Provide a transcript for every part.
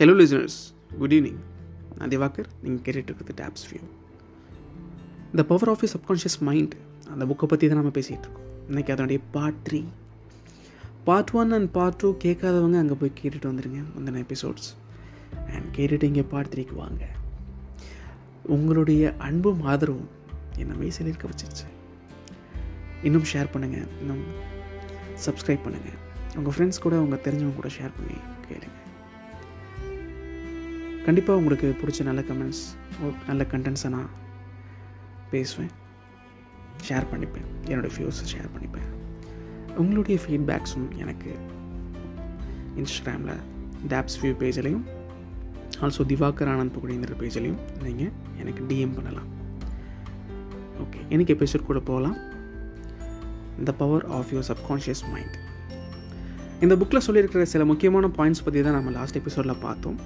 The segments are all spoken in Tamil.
ஹலோ லிசனர்ஸ் குட் ஈவினிங் நான் திவாகர். நீங்கள் கேட்டுட்டு இருக்கிறது tabs view the power of E subconscious mind அந்த புக்கை பற்றி தான் நம்ம பேசிகிட்டு இருக்கோம். இன்றைக்கி அதனுடைய part three part one and part two கேட்காதவங்க அங்கே போய் கேட்டுட்டு வந்துடுங்க முந்தின எபிசோட்ஸ் அண்ட் கேட்டுட்டு இங்கே பார்ட் த்ரீக்கு வாங்க. உங்களுடைய அன்பும் ஆதரவும் என்னை மெய்சில் இருக்க வச்சிருச்சு. இன்னும் ஷேர் பண்ணுங்கள் இன்னும் சப்ஸ்கிரைப் பண்ணுங்கள் உங்கள் ஃப்ரெண்ட்ஸ் கூட உங்கள் தெரிஞ்சவங்க கூட ஷேர் பண்ணி கேளுங்கள் கண்டிப்பாக உங்களுக்கு பிடிச்ச நல்ல கமெண்ட்ஸ் நல்ல கண்டென்ட்ஸை நான் பேசுவேன். ஷேர் பண்ணிப்பேன். என்னோடய வியூஸை ஷேர் பண்ணிப்பேன். உங்களுடைய ஃபீட்பேக்ஸும் எனக்கு இன்ஸ்டாகிராமில் டேப்ஸ் வியூ பேஜ்லேயும் ஆல்சோ திவாகர் ஆனந்த் புகழேந்திர பேஜ்லேயும் நீங்கள் எனக்கு டிஎம் பண்ணலாம். ஓகே எனக்கு எபிசோட் கூட போகலாம் the power of your subconscious mind இந்த புக்கில் சொல்லியிருக்கிற சில முக்கியமான பாயிண்ட்ஸ் பற்றி தான் நம்ம லாஸ்ட் எபிசோடில் பார்த்தோம்.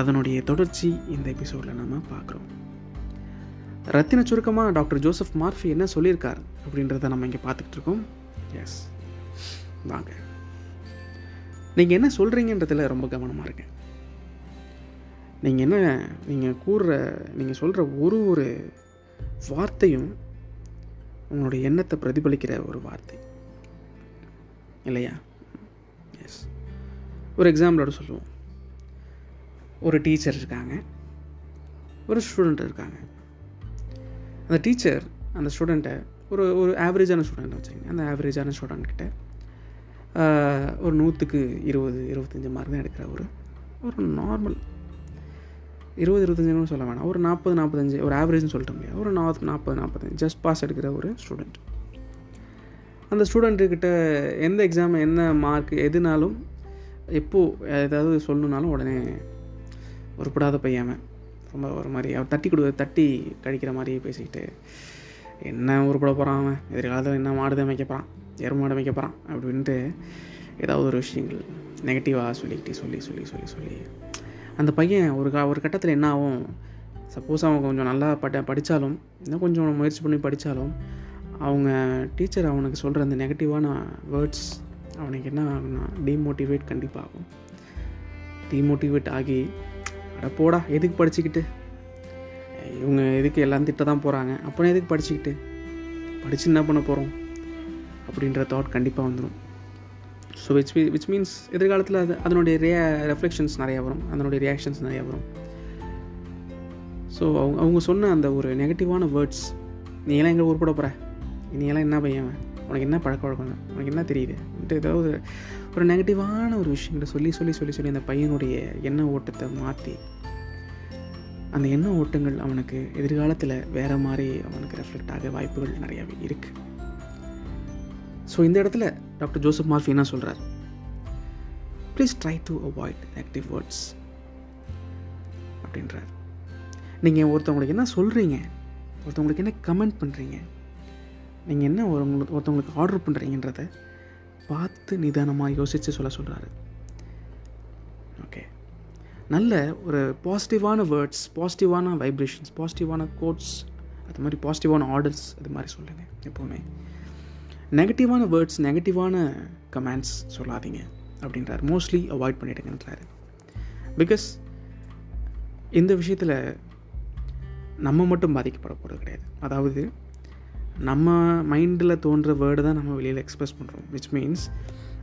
அதனுடைய தொடர்ச்சி இந்த எபிசோடில் நம்ம பார்க்குறோம். ரத்தின சுருக்கமாக டாக்டர் ஜோசப் மார்ஃபி என்ன சொல்லியிருக்கார் அப்படின்றத நம்ம இங்கே பார்த்துக்கிட்டு இருக்கோம். எஸ் வாங்க. நீங்கள் என்ன சொல்கிறீங்கன்றதில் ரொம்ப கவனமாக இருங்க. நீங்கள் என்ன நீங்கள் கூறுற நீங்கள் சொல்கிற ஒரு ஒரு வார்த்தையும் உங்களுடைய எண்ணத்தை பிரதிபலிக்கிற ஒரு வார்த்தை. இல்லையா? எஸ் ஒரு எக்ஸாம்பிளோட சொல்லுவோம். ஒரு டீச்சர் இருக்காங்க. ஒரு ஸ்டூடெண்ட் இருக்காங்க. அந்த டீச்சர் அந்த ஸ்டூடெண்ட்டை ஒரு ஒரு ஆவரேஜான ஸ்டூடெண்ட் வச்சுக்கோங்க. அந்த ஆவரேஜான ஸ்டூடெண்ட்கிட்ட ஒரு நூற்றுக்கு இருபது இருபத்தஞ்சி மார்க் தான் எடுக்கிற ஒரு ஒரு நார்மல் இருபது இருபத்தஞ்சுன்னு சொல்ல வேணாம். ஒரு நாற்பது நாற்பத்தஞ்சு ஒரு ஆவரேஜ்னு சொல்லிட்டு முடியாது ஒரு நாற்பது நாற்பது நாற்பத்தஞ்சு ஜஸ்ட் பாஸ் எடுக்கிற ஒரு ஸ்டூடெண்ட் அந்த ஸ்டூடெண்ட்டுக்கிட்ட எந்த எக்ஸாம் என்ன மார்க் எதுனாலும் எப்போது ஏதாவது சொல்லணுனாலும் உடனே உருப்படாத பையன் ரொம்ப ஒரு மாதிரி அவன் தட்டி கொடு தட்டி கழிக்கிற மாதிரி பேசிக்கிட்டு என்ன உருப்பட போகிறான் அவன்? எதிர்காலத்தில் என்ன மாடு அமைக்க போகிறான் எருமாடு அமைக்க போகிறான் அப்படின்ட்டு ஏதாவது ஒரு விஷயங்கள் நெகட்டிவாக சொல்லிக்கிட்டு சொல்லி சொல்லி சொல்லி சொல்லி. அந்த பையன் ஒரு கா ஒரு கட்டத்தில் என்ன ஆகும்? சப்போஸ் அவன் கொஞ்சம் நல்லா பட்ட படித்தாலும் இன்னும் கொஞ்சம் முயற்சி பண்ணி படித்தாலும் அவங்க டீச்சர் அவனுக்கு சொல்கிற அந்த நெகட்டிவான வேர்ட்ஸ் அவனுக்கு என்ன ஆகும்னா டிமோட்டிவேட் கண்டிப்பாக ஆகும் டிமோட்டிவேட் ஆகி போடா எதுக்கு படிச்சுக்கிட்டு? இவங்க எதுக்கு எல்லாம் திட்ட தான் போகிறாங்க அப்புறம் எதுக்கு படிச்சுக்கிட்டு? படித்து என்ன பண்ண போகிறோம் அப்படின்ற தாட் கண்டிப்பாக வந்துடும் ஸோ விச் விச் மீன்ஸ் எதிர்காலத்தில் அது அதனுடைய ரியா ரெஃப்ளெக்ஷன்ஸ் நிறையா வரும். அதனுடைய ரியாக்ஷன்ஸ் நிறையா வரும். ஸோ அவங்க அவங்க சொன்ன அந்த ஒரு நெகட்டிவான வேர்ட்ஸ் நீ எல்லாம் எங்கே உருப்பட போகிற நீ எல்லாம் என்ன பையன் உனக்கு என்ன பழக்க வழக்கம் உனக்கு என்ன தெரியுது? ஏதாவது ஒரு நெகட்டிவான ஒரு விஷயங்களை சொல்லி சொல்லி சொல்லி சொல்லி அந்த பையனுடைய எண்ண ஓட்டத்தை மாற்றி அந்த எண்ண ஓட்டங்கள் அவனுக்கு எதிர்காலத்தில் வேறு மாதிரி அவனுக்கு ரெஃப்ளெக்ட் ஆக வாய்ப்புகள் நிறையாவே இருக்குது ஸோ இந்த இடத்துல டாக்டர் ஜோசப் மார்ஃபி என்ன சொல்கிறார் please try to avoid negative words அப்படின்றார். நீங்கள் ஒருத்தவங்களுக்கு என்ன சொல்கிறீங்க ஒருத்தவங்களுக்கு என்ன கமெண்ட் பண்ணுறீங்க நீங்கள் என்ன ஒரு ஒருத்தவங்களுக்கு ஆர்டர் பண்ணுறீங்கன்றத பார்த்து நிதானமாக யோசித்து சொல்ல சொல்கிறாரு ஓகே நல்ல ஒரு பாசிட்டிவான வேர்ட்ஸ் பாசிட்டிவான வைப்ரேஷன்ஸ் பாசிட்டிவான கோட்ஸ் அது மாதிரி பாசிட்டிவான ஆர்டர்ஸ் அது மாதிரி சொல்லுங்கள் எப்போவுமே. நெகட்டிவான வேர்ட்ஸ் நெகட்டிவான கமெண்ட்ஸ் சொல்லாதீங்க அப்படின்றார். Mostly avoid பண்ணிடுங்கன்றாரு. பிகாஸ் இந்த விஷயத்தில் நம்ம மட்டும் பாதிக்கப்பட போகிறது கிடையாது. அதாவது நம்ம மைண்டில் தோன்ற வேர்டு தான் நம்ம வெளியில் எக்ஸ்ப்ரெஸ் பண்ணுறோம் விச் மீன்ஸ்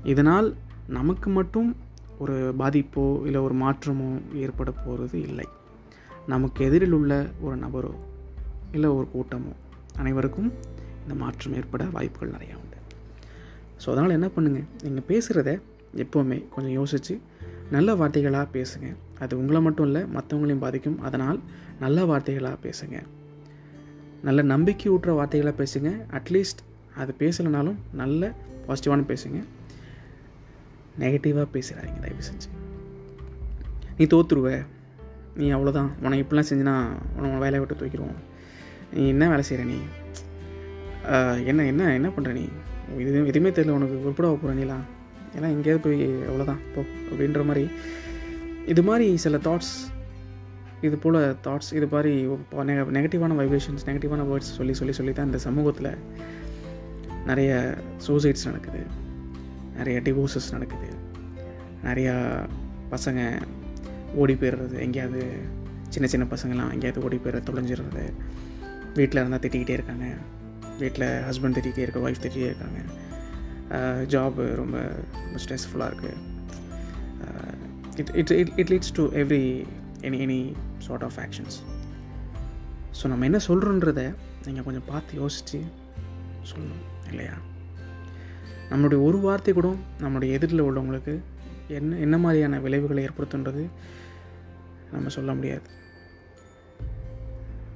இதனால் நமக்கு மட்டும் ஒரு பாதிப்போ இல்லை ஒரு மாற்றமோ ஏற்பட போகிறது இல்லை. நமக்கு எதிரில் உள்ள ஒரு நபரோ இல்லை ஒரு கூட்டமோ அனைவருக்கும் இந்த மாற்றம் ஏற்பட வாய்ப்புகள் நிறையா உண்டு. ஸோ அதனால் என்ன பண்ணுங்கள் நீங்கள் பேசுகிறத எப்போவுமே கொஞ்சம் யோசித்து நல்ல வார்த்தைகளாக பேசுங்க. அது உங்களை மட்டும் இல்லை மற்றவங்களையும் பாதிக்கும். அதனால் நல்ல வார்த்தைகளாக பேசுங்கள் நல்ல நம்பிக்கை ஊட்டுற வார்த்தைகளாக பேசுங்க அட்லீஸ்ட் அது பேசலைனாலும் நல்ல பாசிட்டிவான பேசுங்க. நெகட்டிவாக பேசுகிறாதீங்க தயவு செஞ்சு. நீ தோற்றுருவ நீ அவ்வளோதான் உனக்கு இப்படிலாம் செஞ்சுனா உனக்கு வேலையை விட்டு தூக்கிடுவோம். நீ என்ன வேலை செய்கிற நீ? என்ன என்ன என்ன பண்ணுற நீ? இது எதுவுமே தெரியல உனக்கு. உருப்பட போகிற நீலாம்? ஏன்னா எங்கேயாவது போய் அவ்வளோதான் போ அப்படின்ற மாதிரி. இது மாதிரி சில தாட்ஸ் இது போல் தாட்ஸ் இது மாதிரி நெகட்டிவான வைப்ரேஷன்ஸ் நெகட்டிவான வேர்ட்ஸ் சொல்லி சொல்லி சொல்லி தான் இந்த சமூகத்தில் நிறைய சூசைட்ஸ் நடக்குது. நிறைய டிவோர்ஸஸ் நடக்குது. நிறையா பசங்க ஓடி போயிடுறது. எங்கேயாவது சின்ன சின்ன பசங்கள்லாம் எங்கேயாவது ஓடி போயிடுற தொலைஞ்சிடுறது. வீட்டில் இருந்தால் திட்டிக்கிட்டே இருக்காங்க. வீட்டில் ஹஸ்பண்ட் திட்டிகிட்டே இருக்க ஒய்ஃப் திட்டிகிட்டே இருக்காங்க. ஜாப் ரொம்ப ஸ்ட்ரெஸ்ஃபுல்லாக இருக்குது it it it it leads to every any any sort of actions so நம்ம என்ன சொல்கிறோன்றத நீங்கள் கொஞ்சம் பார்த்து யோசித்து சொல்லணும் இல்லையா? நம்மளுடைய ஒரு வார்த்தை கூட நம்மளுடைய எதிரில் உள்ளவங்களுக்கு என்ன என்ன மாதிரியான விளைவுகளை ஏற்படுத்துன்றது நம்ம சொல்ல முடியாது.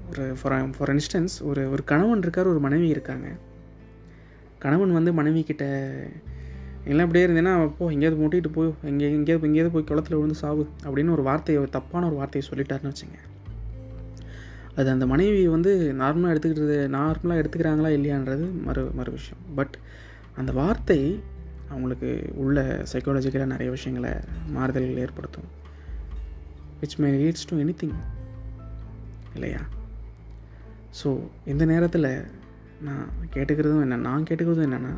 ஒரு ஃபார் ஃபார் இன்ஸ்டன்ஸ் ஒரு ஒரு கணவன் இருக்கார் ஒரு மனைவி இருக்காங்க. கணவன் வந்து மனைவி கிட்ட எல்லாம் அப்படியே இருந்தேன்னா போ எங்கேயாவது மூட்டிகிட்டு போய் எங்கே எங்கேயாவது எங்கேயாவது போய் குளத்தில் விழுந்து சாவு அப்படின்னு ஒரு வார்த்தையை ஒரு தப்பான ஒரு வார்த்தையை சொல்லிட்டாருன்னு வச்சுங்க. அது அந்த மனைவி வந்து நார்மலாக எடுத்துக்கிறது நார்மலாக எடுத்துக்கிறாங்களா இல்லையான்றது மறு மறு விஷயம். பட் அந்த வார்த்தை அவங்களுக்கு உள்ள சைக்காலஜிக்கலாக நிறைய விஷயங்களை மாறுதல்கள் ஏற்படுத்தும். Which may leads to any thing இல்லையா? ஸோ இந்த நேரத்தில் நான் கேட்டுக்கிறதும் என்ன நான் கேட்டுக்கிறதும் என்னென்னா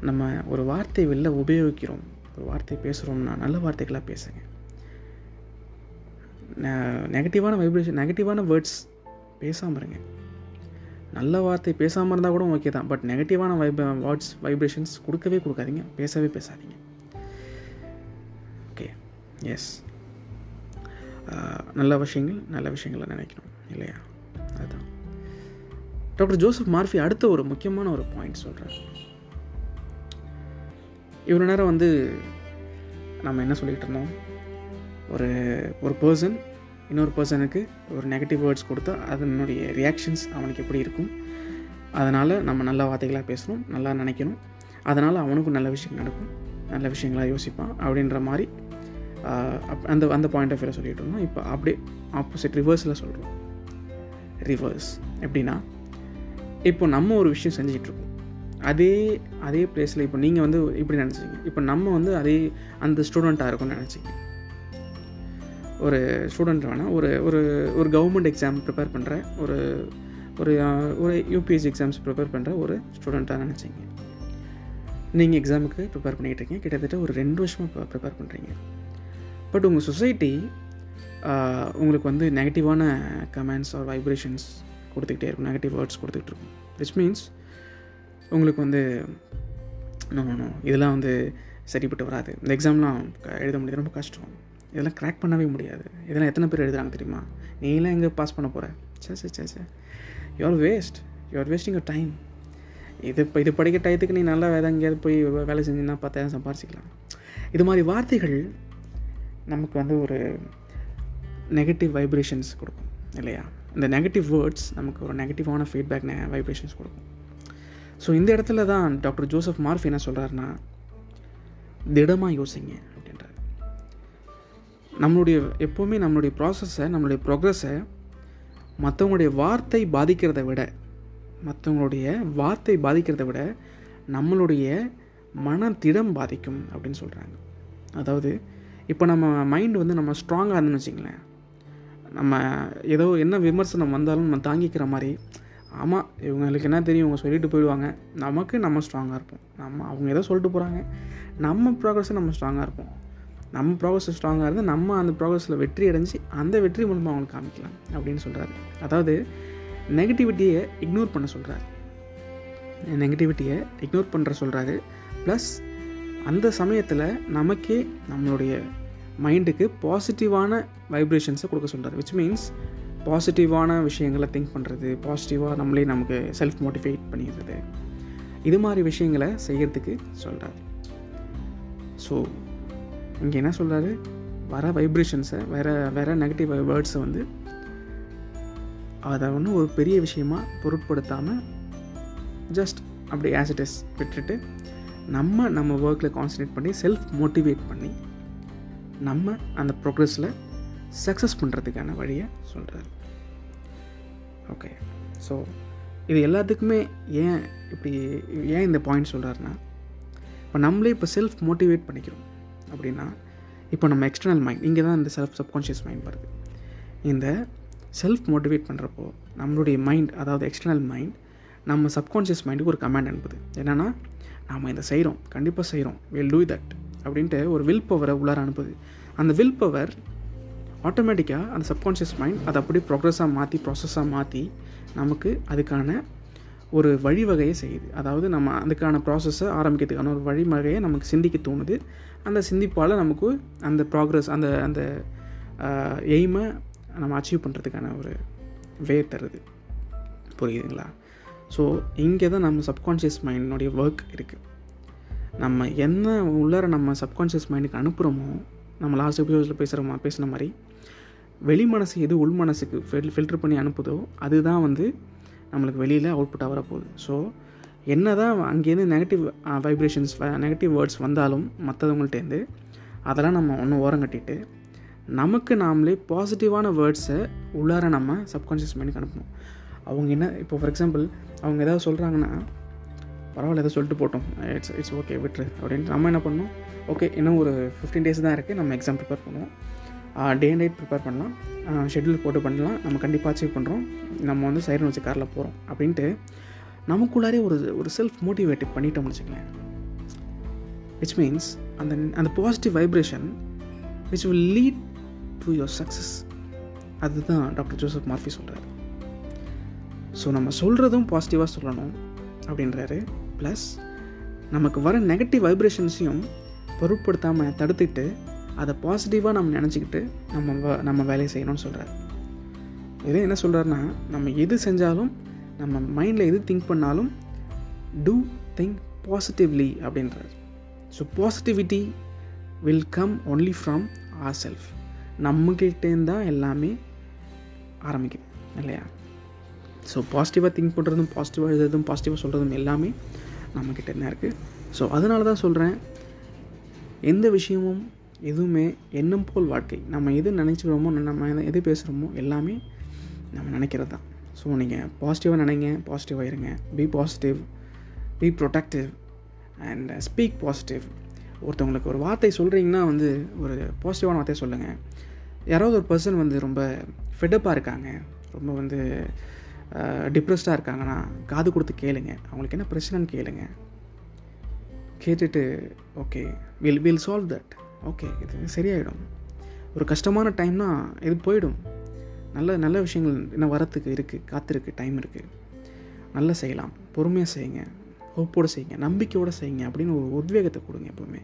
நம்ம ஒரு வார்த்தை வெளில உபயோகிக்கிறோம். ஒரு வார்த்தை பேசுகிறோம்னா நல்ல வார்த்தைகளாக பேசுங்க. நெகட்டிவான வைப்ரேஷன் நெகட்டிவான வேர்ட்ஸ் பேசாமல் இருங்க. நல்ல வார்த்தை பேசாமல் இருந்தால் கூட ஓகே தான். பட் நெகட்டிவான வைப் வேர்ட்ஸ் வைப்ரேஷன்ஸ் கொடுக்கவே கொடுக்காதீங்க. பேசவே பேசாதீங்க. ஓகே எஸ் நல்ல விஷயங்கள் நல்ல விஷயங்களை நினைக்கணும். இல்லையா? அதுதான். டாக்டர் ஜோசப் மார்ஃபி அடுத்த ஒரு முக்கியமான ஒரு பாயிண்ட் சொல்கிறார் இவ்வளோ நேரம் வந்து நம்ம என்ன சொல்லிகிட்டு இருந்தோம்? ஒரு ஒரு பர்சன் இன்னொரு பர்சனுக்கு ஒரு நெகட்டிவ் வேர்ட்ஸ் கொடுத்தா அதனுடைய ரியாக்ஷன்ஸ் அவனுக்கு எப்படி இருக்கும்? அதனால் நம்ம நல்ல வார்த்தைகளாக பேசணும் நல்லா நினைக்கணும். அதனால் அவனுக்கும் நல்ல விஷயம் நடக்கும். நல்ல விஷயங்களாக யோசிப்பான் அப்படின்ற மாதிரி அந்த அந்த பாயிண்ட் ஆஃப் வியூவில் சொல்லிட்டு இருந்தோம். இப்போ அப்படியே ஆப்போசிட் ரிவர்ஸில் சொல்கிறோம் ரிவர்ஸ் எப்படின்னா இப்போ நம்ம ஒரு விஷயம் செஞ்சிகிட்ருக்கோம் அதே அதே பிளேஸில் இப்போ நீங்கள் வந்து இப்படி நினச்சிங்க இப்போ நம்ம வந்து அதே அந்த ஸ்டூடெண்ட்டாக இருக்கும்னு நினச்சிங்க ஒரு ஸ்டூடெண்ட் வேணால் ஒரு ஒரு ஒரு கவர்மெண்ட் எக்ஸாம் ப்ரிப்பேர் பண்ணுற ஒரு ஒரு ஒரு யூபிஎஸ்சி எக்ஸாம்ஸ் ப்ரிப்பேர் பண்ணுற ஒரு ஸ்டூடெண்ட்டாக நினச்சிங்க நீங்கள் எக்ஸாமுக்கு ப்ரிப்பேர் பண்ணிக்கிட்டு இருக்கீங்க. கிட்டத்தட்ட ஒரு ரெண்டு வருஷமாக ப்ரிப்பேர் பண்ணுறீங்க பட் உங்கள் சொசைட்டி உங்களுக்கு வந்து நெகட்டிவான கமெண்ட்ஸ் ஆர் வைப்ரேஷன்ஸ் கொடுத்துக்கிட்டே இருக்கும். நெகட்டிவ் வேர்ட்ஸ் கொடுத்துக்கிட்டு இருக்கும். விச் மீன்ஸ் உங்களுக்கு வந்து நோ இதெல்லாம் வந்து சரிப்பட்டு வராது. இந்த எக்ஸாம்லாம் எழுத முடியாது. ரொம்ப கஷ்டம். இதெல்லாம் க்ராக் பண்ணவே முடியாது. இதெல்லாம் எத்தனை பேர் எழுதுறாங்க தெரியுமா? நீலாம் எங்கே பாஸ் பண்ண போகிற say say say say you're waste you're wasting a time இது இப்போ இது படிக்க டயத்துக்கு நீ நல்லா வேறு எங்கேயாவது போய் வேலை செஞ்சிங்கன்னா பத்தாயிரம் சம்பாரிச்சிக்கலாம். இது மாதிரி வார்த்தைகள் நமக்கு வந்து ஒரு நெகட்டிவ் வைப்ரேஷன்ஸ் கொடுக்கும் இல்லையா? இந்த நெகட்டிவ் வேர்ட்ஸ் நமக்கு ஒரு நெகட்டிவான ஃபீட்பேக் வைப்ரேஷன்ஸ் கொடுக்கும். ஸோ இந்த இடத்துல தான் டாக்டர் ஜோசப் மார்ஃப் என்ன சொல்கிறாருன்னா திடமாக யோசிங்க அப்படின்றார். நம்மளுடைய எப்போவுமே நம்மளுடைய ப்ராசஸை நம்மளுடைய ப்ரோக்ரஸை மற்றவங்களுடைய வார்த்தை பாதிக்கிறத விட மற்றவங்களுடைய வார்த்தை பாதிக்கிறத விட நம்மளுடைய மன திடம் பாதிக்கும் அப்படின்னு சொல்கிறாங்க அதாவது இப்போ நம்ம மைண்டு வந்து நம்ம ஸ்ட்ராங்காக இருந்துன்னு வச்சிங்களேன் நம்ம ஏதோ என்ன விமர்சனம் வந்தாலும் நம்ம தாங்கிக்கிற மாதிரி ஆமாம் இவங்களுக்கு என்ன தெரியும்? இவங்க சொல்லிட்டு போயிடுவாங்க. நமக்கு நம்ம ஸ்ட்ராங்காக இருப்போம். நம்ம அவங்க ஏதோ சொல்லிட்டு போகிறாங்க நம்ம ப்ராக்ரஸை நம்ம ஸ்ட்ராங்காக இருப்போம். நம்ம ப்ராக்ரஸ் ஸ்ட்ராங்காக இருந்து நம்ம அந்த ப்ராக்ரஸில் வெற்றி அடைஞ்சு அந்த வெற்றி மூலமாக அவங்களுக்கு காமிக்கலாம் அப்படின்னு சொல்கிறாரு அதாவது நெகட்டிவிட்டியை இக்னோர் பண்ண சொல்கிறாரு நெகட்டிவிட்டியை இக்னோர் பண்ணுற சொல்கிறாரு ப்ளஸ் அந்த சமயத்தில் நமக்கே நம்மளுடைய மைண்டுக்கு பாசிட்டிவான வைப்ரேஷன்ஸை கொடுக்க சொல்கிறார் விச் மீன்ஸ் பாசிட்டிவான விஷயங்களை திங்க் பண்ணுறது பாசிட்டிவாக நம்மளே நமக்கு செல்ஃப் மோட்டிவேட் பண்ணிடுறது. இது மாதிரி விஷயங்களை செய்கிறதுக்கு சொல்கிறார் ஸோ இங்கே என்ன சொல்கிறாரு வர வைப்ரேஷன்ஸை வேறு வேறு நெகட்டிவ் வேர்ட்ஸை வந்து அதை ஒன்றும் ஒரு பெரிய விஷயமாக பொருட்படுத்தாமல் ஜஸ்ட் அப்படி ஆஸ் இட் இஸ் விட்டுட்டு நம்ம நம்ம ஒர்க்கில் கான்சன்ட்ரேட் பண்ணி செல்ஃப் மோட்டிவேட் பண்ணி நம்ம அந்த ப்ரோக்ரஸில் சக்ஸஸ் பண்ணுறதுக்கான வழியை சொல்கிறாரு ஓகே ஸோ இது எல்லாத்துக்குமே ஏன் இப்படி ஏன் இந்த பாயிண்ட் சொல்கிறாருன்னா இப்போ நம்மளே இப்போ செல்ஃப் மோட்டிவேட் பண்ணிக்கிறோம். அப்படின்னா இப்போ நம்ம எக்ஸ்டர்னல் மைண்ட் இங்கே தான் இந்த செல்ஃப் சப்கான்ஷியஸ் மைண்ட் வருது. இந்த செல்ஃப் மோட்டிவேட் பண்ணுறப்போ நம்மளுடைய மைண்ட் அதாவது எக்ஸ்டர்னல் மைண்ட் நம்ம சப்கான்ஷியஸ் மைண்டுக்கு ஒரு கமாண்ட் அனுப்புது. என்னென்னா நாம் இதை செய்கிறோம் கண்டிப்பாக செய்கிறோம் வில் டூ தட் அப்படின்ட்டு ஒரு வில் பவரை உள்ளார அனுப்புது. அந்த வில் பவர் ஆட்டோமேட்டிக்காக அந்த சப்கான்ஷியஸ் மைண்ட் அதை அப்படியே ப்ரோக்ரஸாக மாற்றி ப்ராசஸாக மாற்றி நமக்கு அதுக்கான ஒரு வழிவகையை செய்யுது. அதாவது நம்ம அதுக்கான ப்ராசஸை ஆரம்பிக்கிறதுக்கான ஒரு வழிவகையை நமக்கு சிந்திக்க தோணுது. அந்த சிந்திப்பால் நமக்கு அந்த ப்ராக்ரஸ் அந்த அந்த எய்மை நம்ம அச்சீவ் பண்ணுறதுக்கான ஒரு வே தருது. புரியுதுங்களா? ஸோ இங்கே தான் நம்ம சப்கான்ஷியஸ் மைண்டினுடைய ஒர்க் இருக்குது நம்ம என்ன உள்ளார நம்ம சப்கான்ஷியஸ் மைண்டுக்கு அனுப்புகிறோமோ நம்ம லாஸ்ட் எபிசோட்ஸில் பேசுகிறோமா பேசின மாதிரி வெளி மனசு எது உள் மனசுக்கு ஃபில் ஃபில்டர் பண்ணி அனுப்புதோ அதுதான் வந்து நம்மளுக்கு வெளியில் அவுட்புட்டாக வரப்போகுது. ஸோ என்ன தான் அங்கேருந்து நெகட்டிவ் வைப்ரேஷன்ஸ் நெகட்டிவ் வேர்ட்ஸ் வந்தாலும் மற்றவங்கள்ட்டேருந்து அதெல்லாம் நம்ம ஒன்று ஓரம் கட்டிட்டு நமக்கு நாமளே பாசிட்டிவான வேர்ட்ஸை உள்ளார நம்ம சப்கான்ஷியஸ் மைண்டுக்கு அனுப்பணும். அவங்க என்ன இப்போ ஃபார் எக்ஸாம்பிள் அவங்க ஏதாவது சொல்கிறாங்கன்னா பரவாயில்ல ஏதோ சொல்லிட்டு போட்டோம். இட்ஸ் இட்ஸ் ஓகே விட்ரு அப்படின்ட்டு நம்ம என்ன பண்ணோம்? ஓகே இன்னும் ஒரு ஃபிஃப்டீன் டேஸ் தான் இருக்குது நம்ம எக்ஸாம் ப்ரிப்பேர் பண்ணுவோம். டே அண்ட் நைட் ப்ரிப்பேர் பண்ணலாம். ஷெட்யூல் போட்டு பண்ணலாம். நம்ம கண்டிப்பாக அச்சீவ் பண்ணுறோம் நம்ம வந்து சைரன் வச்சு காரில் போகிறோம் அப்படின்ட்டு நமக்குள்ளாரே ஒரு ஒரு செல்ஃப் மோட்டிவேட்டிவ் பண்ணிட்டோம்னு வச்சுக்கலேன். விச் மீன்ஸ் அந்த அந்த positive vibration which will lead to your success அதுதான் டாக்டர் ஜோசப் மார்ஃபி சொல்கிறார் ஸோ நம்ம சொல்கிறதும் பாசிட்டிவாக சொல்லணும் அப்படின்றாரு. ப்ளஸ் நமக்கு வர நெகட்டிவ் வைப்ரேஷன்ஸையும் பொருட்படுத்தாமல் தடுத்துக்கிட்டு அதை பாசிட்டிவாக நம்ம நினச்சிக்கிட்டு நம்ம நம்ம வேலையை செய்யணும்னு சொல்கிறார் இதே என்ன சொல்கிறாருன்னா நம்ம எது செஞ்சாலும் நம்ம மைண்டில் எது திங்க் பண்ணாலும் டூ திங்க் பாசிட்டிவ்லி அப்படின்றார். So positivity will come only from our self நம்மகிட்டேருந்து தான் எல்லாமே ஆரம்பிக்குது இல்லையா? ஸோ பாசிட்டிவாக திங்க் பண்ணுறதும் பாசிட்டிவாக எழுதுறதும் பாசிட்டிவாக சொல்கிறதும் எல்லாமே நம்மக்கிட்ட என்ன இருக்குது ஸோ அதனால தான் சொல்கிறேன் எந்த விஷயமும் எதுவுமே எண்ணம் போல் வாழ்க்கை நம்ம எது நினச்சிக்கிறோமோ நம்ம எது- எது பேசுகிறோமோ எல்லாமே நம்ம நினைக்கிறது தான் ஸோ நீங்கள் பாசிட்டிவாக நினைங்க பாசிட்டிவாக இருங்க. Be positive be productive and speak positive ஒருத்தவங்களுக்கு ஒரு வார்த்தை சொல்கிறீங்கன்னா வந்து ஒரு பாசிட்டிவான வார்த்தையை சொல்லுங்கள் யாராவது ஒரு பர்சன் வந்து ரொம்ப ஃபெடப்பாக இருக்காங்க ரொம்ப வந்து டிப்ரெஸ்டாக இருக்காங்கன்னா காது கொடுத்து கேளுங்க. அவங்களுக்கு என்ன பிரச்சனைன்னு கேளுங்க. கேட்டுட்டு okay will will solve that okay இது சரியாயிடும். ஒரு கஷ்டமான டைம்னா இது போயிடும். நல்ல நல்ல விஷயங்கள் இன்னும் வரத்துக்கு இருக்குது காத்திருக்கு டைம் இருக்குது நல்லா செய்யலாம். பொறுமையாக செய்யுங்க. ஹோப்போடு செய்யுங்க. நம்பிக்கையோடு செய்யுங்க அப்படின்னு ஒரு உத்வேகத்தை கொடுங்க எப்பவுமே.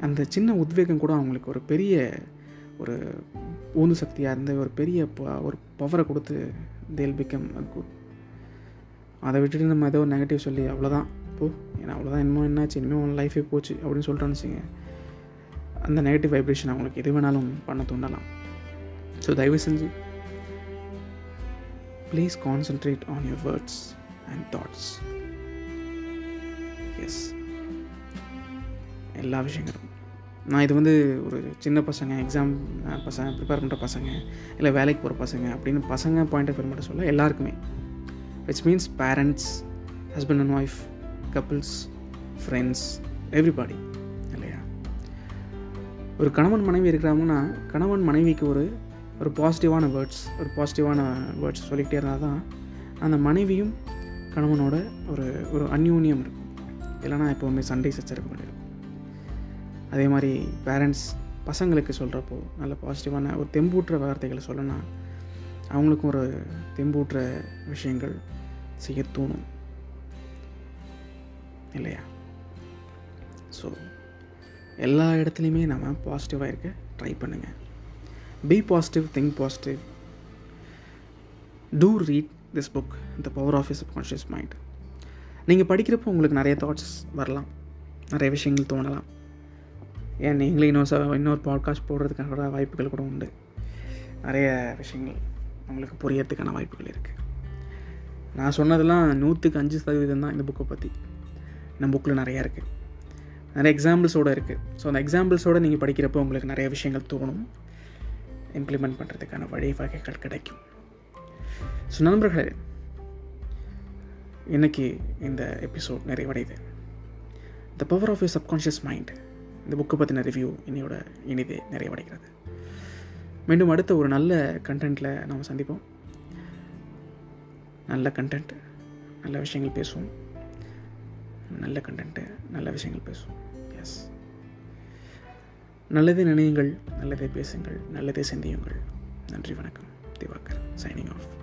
அந்த சின்ன உத்வேகம் கூட அவங்களுக்கு ஒரு பெரிய ஒரு ஊந்து சக்தியாக இருந்து ஒரு பெரிய ப- ஒரு பவரை கொடுத்து தேல் பிகம் குட் அதை விட்டுட்டு நம்ம ஏதோ நெகட்டிவ் சொல்லி அவ்வளோதான் போ ஏன்னா அவ்வளோதான் இன்னும் என்னாச்சு? இனிமேல் உன் லைஃபே போச்சு அப்படின்னு சொல்லிட்டோன்னு வச்சுங்க அந்த நெகட்டிவ் வைப்ரேஷன் அவங்களுக்கு எது வேணாலும் பண்ண தூண்டலாம். ஸோ தயவு செஞ்சு please concentrate on your words and thoughts S எல்லா விஷயங்களும். நான் இது வந்து ஒரு சின்ன பசங்க எக்ஸாம் பசங்க ப்ரிப்பேர் பண்ணுற பசங்க இல்லை வேலைக்கு போகிற பசங்க அப்படின்னு பசங்க பாயிண்ட் ஆஃப் வியூ மட்டும் சொல்ல எல்லாருக்குமே. Which means parents husband and wife couples friends everybody இல்லையா? ஒரு கணவன் மனைவி இருக்கிறாங்கன்னா கணவன் மனைவிக்கு ஒரு ஒரு பாசிட்டிவான வேர்ட்ஸ் ஒரு பாசிட்டிவான வேர்ட்ஸ் சொல்லிக்கிட்டே இருந்தால் தான் அந்த மனைவியும் கணவனோட ஒரு ஒரு அந்யூன்யம் இருக்கும். இல்லைனா எப்போவுமே சண்டை சச்சரவு இருக்கும் அதே மாதிரி பேரண்ட்ஸ் பசங்களுக்கு சொல்கிறப்போ நல்ல பாசிட்டிவான ஒரு தெம்பூட்டுற வார்த்தைகளை சொல்லணும்னா அவங்களுக்கும் ஒரு தெம்பூட்டுற விஷயங்கள் செய்ய தோணும். இல்லையா? ஸோ எல்லா இடத்துலையுமே நம்ம பாசிட்டிவாக இருக்க ட்ரை பண்ணுங்கள் be positive think positive do read this book the power of is conscious mind நீங்கள் படிக்கிறப்போ உங்களுக்கு நிறைய தாட்ஸ் வரலாம். நிறைய விஷயங்கள் தோணலாம். ஏன் நீங்களே இன்னொரு ச இன்னொரு பாட்காஸ்ட் போடுறதுக்கான கூட வாய்ப்புகள் கூட உண்டு. நிறைய விஷயங்கள் உங்களுக்கு புரியறதுக்கான வாய்ப்புகள் இருக்குது நான் சொன்னதெல்லாம் நூற்றுக்கு அஞ்சு சதவீதம் தான் இந்த புக்கை பற்றி இந்த புக்கில் நிறையா இருக்குது நிறைய எக்ஸாம்பிள்ஸோடு இருக்குது ஸோ அந்த எக்ஸாம்பிள்ஸோடு நீங்கள் படிக்கிறப்போ உங்களுக்கு நிறைய விஷயங்கள் தோணும். இம்ப்ளிமெண்ட் பண்ணுறதுக்கான வழி வகைகள் கிடைக்கும். ஸோ நண்பர்களே இன்னைக்கு இந்த episode நிறைவடையுது. The power of your subconscious mind இந்த புக்கை பற்றின ரிவ்யூ இன்னையோட இனிதே நிறைவடைகிறது. மீண்டும் அடுத்த ஒரு நல்ல கண்டென்ட்டில் நாம் சந்திப்போம். நல்ல கண்டென்ட் நல்ல விஷயங்கள் பேசுவோம். நல்ல கண்டென்ட்டு நல்ல விஷயங்கள் பேசுவோம். எஸ் நல்லதே நினையுங்கள் நல்லதே பேசுங்கள் நல்லதே சிந்தியுங்கள். நன்றி வணக்கம். Diwakar signing off